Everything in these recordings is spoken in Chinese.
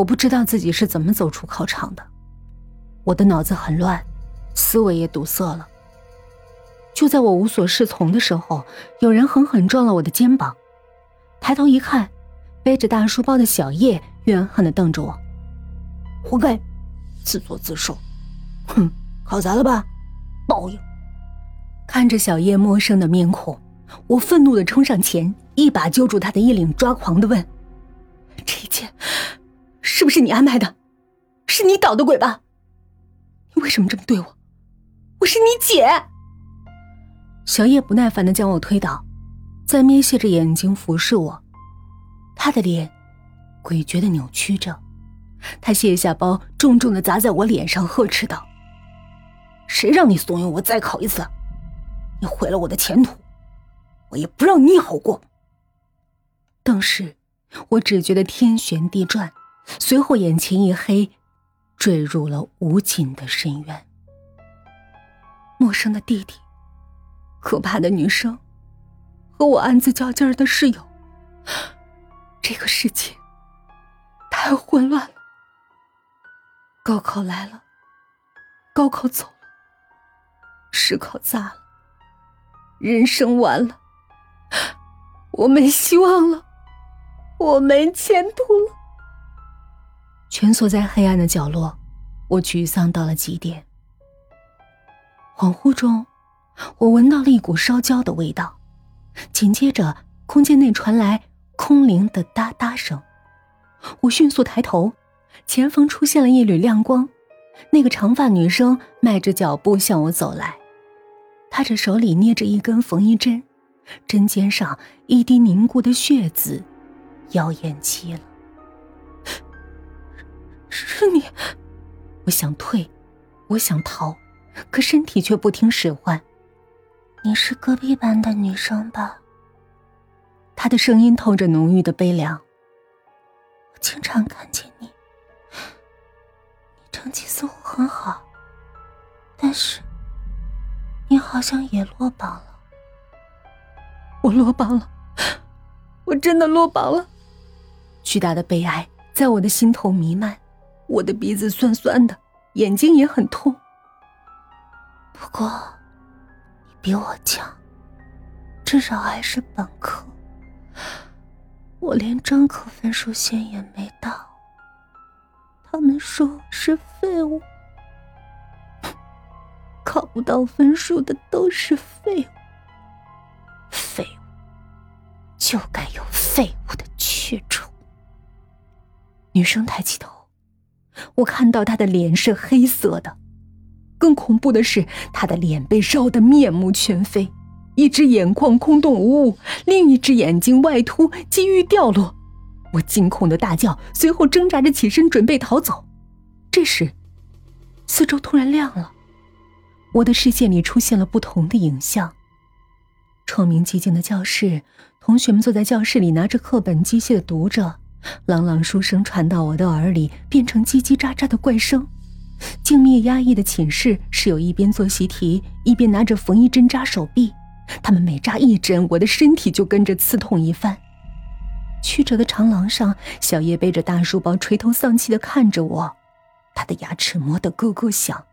我不知道自己是怎么走出考场的，我的脑子很乱，思维也堵塞了。就在我无所适从的时候，有人狠狠撞了我的肩膀，抬头一看，背着大书包的小叶怨恨的瞪着我：“活该，自作自受，哼，考砸了吧？报应！”看着小叶陌生的面孔，我愤怒的冲上前，一把揪住他的衣领，抓狂的问：“这一切……”是不是你安排的？是你捣的鬼吧？你为什么这么对我？我是你姐。小叶不耐烦的将我推倒，再眯斜着眼睛俯视我，他的脸诡谲的扭曲着。他卸下包，重重的砸在我脸上，呵斥道：“谁让你怂恿我再考一次？你毁了我的前途，我也不让你好过。”当时，我只觉得天旋地转。随后，眼前一黑，坠入了无尽的深渊。陌生的弟弟，可怕的女生，和我暗自较劲儿的室友，这个世界太混乱了。高考来了，高考走了，试考砸了，人生完了，我没希望了，我没前途了。蜷缩在黑暗的角落，我沮丧到了极点。恍惚中，我闻到了一股烧焦的味道，紧接着，空间内传来空灵的哒哒声。我迅速抬头，前方出现了一缕亮光，那个长发女生迈着脚步向我走来，她这手里捏着一根缝衣针，针尖上一滴凝固的血渍，妖艳极了。是你，我想退，我想逃，可身体却不听使唤。你是隔壁班的女生吧？他的声音透着浓郁的悲凉。我经常看见你，你成绩似乎很好，但是你好像也落榜了。我落榜了，我真的落榜了。巨大的悲哀在我的心头弥漫。我的鼻子酸酸的，眼睛也很痛。不过，你比我强，至少还是本科。我连专科分数线也没到。他们说是废物，考不到分数的都是废物。废物，就该有废物的去处。女生抬起头。我看到他的脸是黑色的，更恐怖的是，他的脸被烧得面目全非，一只眼眶空洞无物，另一只眼睛外凸，几欲掉落。我惊恐的大叫，随后挣扎着起身准备逃走。这时，四周突然亮了，我的视线里出现了不同的影像：窗明几净的教室，同学们坐在教室里拿着课本机械的读着。朗朗书声传到我的耳里，变成叽叽喳喳的怪声。静谧压抑的寝室，室友一边做习题，一边拿着缝衣针扎手臂。他们每扎一针，我的身体就跟着刺痛一番。曲折的长廊上，小叶背着大书包，垂头丧气地看着我，他的牙齿磨得咯咯响。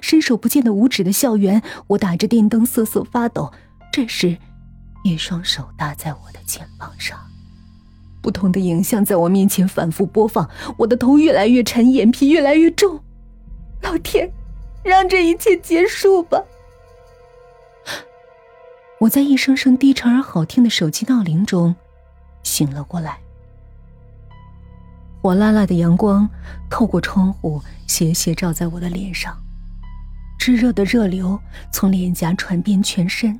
伸手不见的五指的校园，我打着电灯瑟瑟发抖。这时，一双手搭在我的肩膀上。不同的影像在我面前反复播放，我的头越来越沉，眼皮越来越重。老天，让这一切结束吧！我在一声声低沉而好听的手机闹铃中醒了过来。火辣辣的阳光透过窗户斜斜照在我的脸上，炙热的热流从脸颊传遍全身。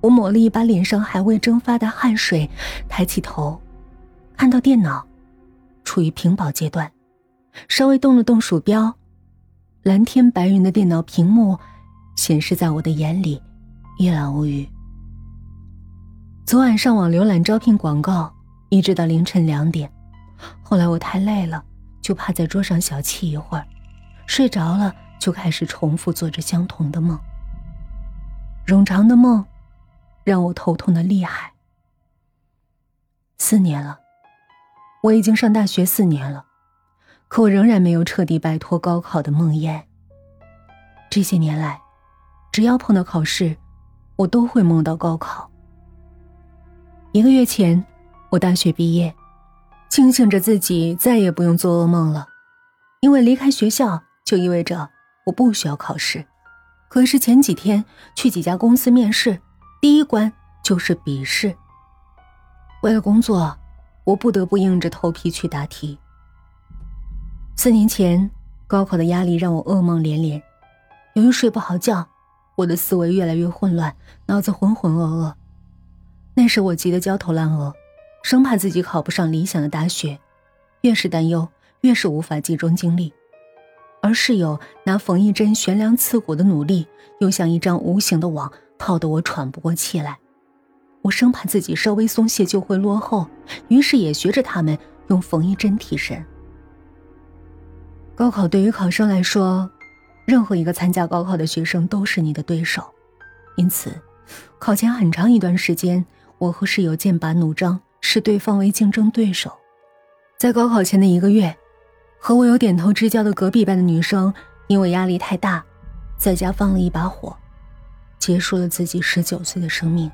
我抹了一把脸上还未蒸发的汗水，抬起头。看到电脑处于屏保阶段，稍微动了动鼠标，蓝天白云的电脑屏幕显示在我的眼里一览无余。昨晚上网浏览招聘广告，一直到凌晨两点。后来我太累了，就趴在桌上小憩一会儿，睡着了就开始重复做着相同的梦。冗长的梦，让我头痛的厉害。四年了。我已经上大学四年了，可我仍然没有彻底摆脱高考的梦魇。这些年来，只要碰到考试，我都会梦到高考。一个月前，我大学毕业，庆幸着自己再也不用做噩梦了，因为离开学校就意味着我不需要考试。可是前几天去几家公司面试，第一关就是笔试。为了工作，我不得不硬着头皮去答题。四年前，高考的压力让我噩梦连连。由于睡不好觉，我的思维越来越混乱，脑子浑浑噩噩。那时我急得焦头烂额，生怕自己考不上理想的大学。越是担忧，越是无法集中精力。而室友拿缝衣针悬梁刺股的努力，又像一张无形的网，套得我喘不过气来。我生怕自己稍微松懈就会落后，于是也学着他们用缝衣针提神。高考对于考生来说，任何一个参加高考的学生都是你的对手，因此，考前很长一段时间，我和室友剑拔弩张，视对方为竞争对手。在高考前的一个月，和我有点头之交的隔壁班的女生，因为压力太大，在家放了一把火，结束了自己十九岁的生命。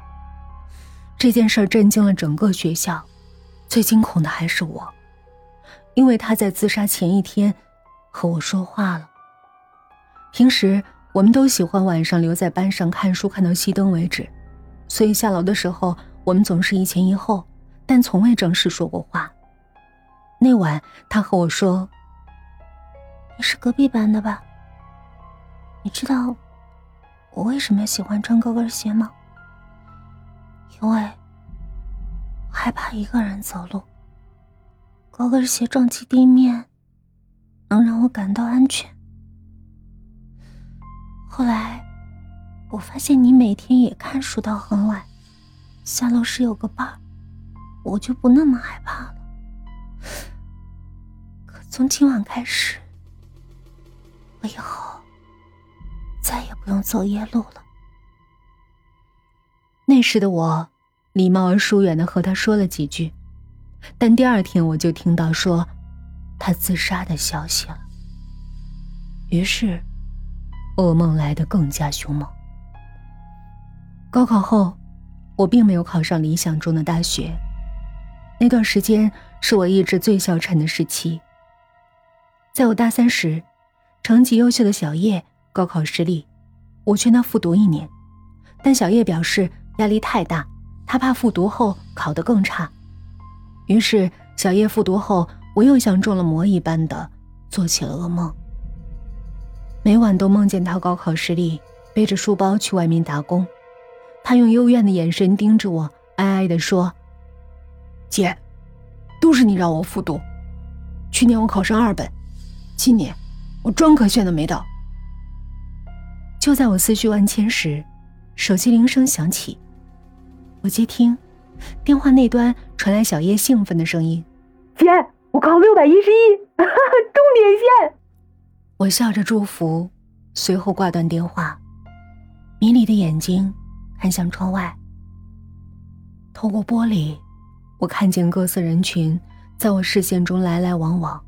这件事震惊了整个学校，最惊恐的还是我，因为他在自杀前一天。和我说话了。平时我们都喜欢晚上留在班上看书，看到熄灯为止，所以下楼的时候我们总是一前一后，但从未正式说过话。那晚他和我说：“你是隔壁班的吧？你知道我为什么喜欢穿高跟鞋吗？因为害怕一个人走路，高跟鞋撞击地面。”能让我感到安全。后来，我发现你每天也看书到很晚，下楼时有个伴，我就不那么害怕了。可从今晚开始，我以后再也不用走夜路了。那时的我，礼貌而疏远的和他说了几句，但第二天我就听到说。他自杀的消息了。于是，噩梦来得更加凶猛。高考后，我并没有考上理想中的大学。那段时间是我意志最消沉的时期。在我大三时，成绩优秀的小叶高考失利，我劝他复读一年，但小叶表示压力太大，他怕复读后考得更差。于是，小叶复读后。我又像中了魔一般的做起了噩梦，每晚都梦见他高考失利，背着书包去外面打工。他用幽怨的眼神盯着我，哀哀地说：“姐，都是你让我复读。去年我考上二本，今年我专科选都没到。”就在我思绪万千时，手机铃声响起，我接听，电话那端传来小叶兴奋的声音：“姐。”我考六百一十一，重点线。我笑着祝福，随后挂断电话，迷离的眼睛看向窗外。透过玻璃，我看见各色人群在我视线中来来往往，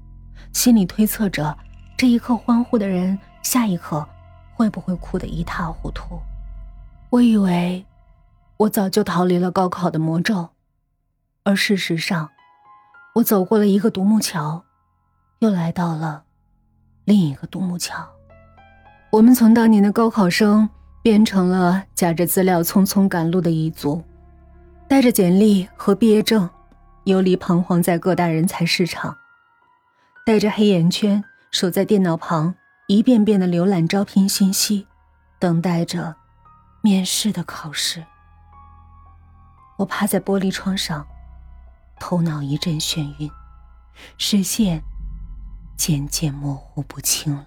心里推测着这一刻欢呼的人，下一刻会不会哭得一塌糊涂。我以为我早就逃离了高考的魔咒，而事实上。我走过了一个独木桥，又来到了另一个独木桥。我们从当年的高考生变成了夹着资料匆匆赶路的一族，带着简历和毕业证，游离彷徨在各大人才市场，带着黑眼圈守在电脑旁，一遍遍的浏览招聘信息，等待着面试的考试。我趴在玻璃窗上。头脑一阵眩晕，视线渐渐模糊不清了。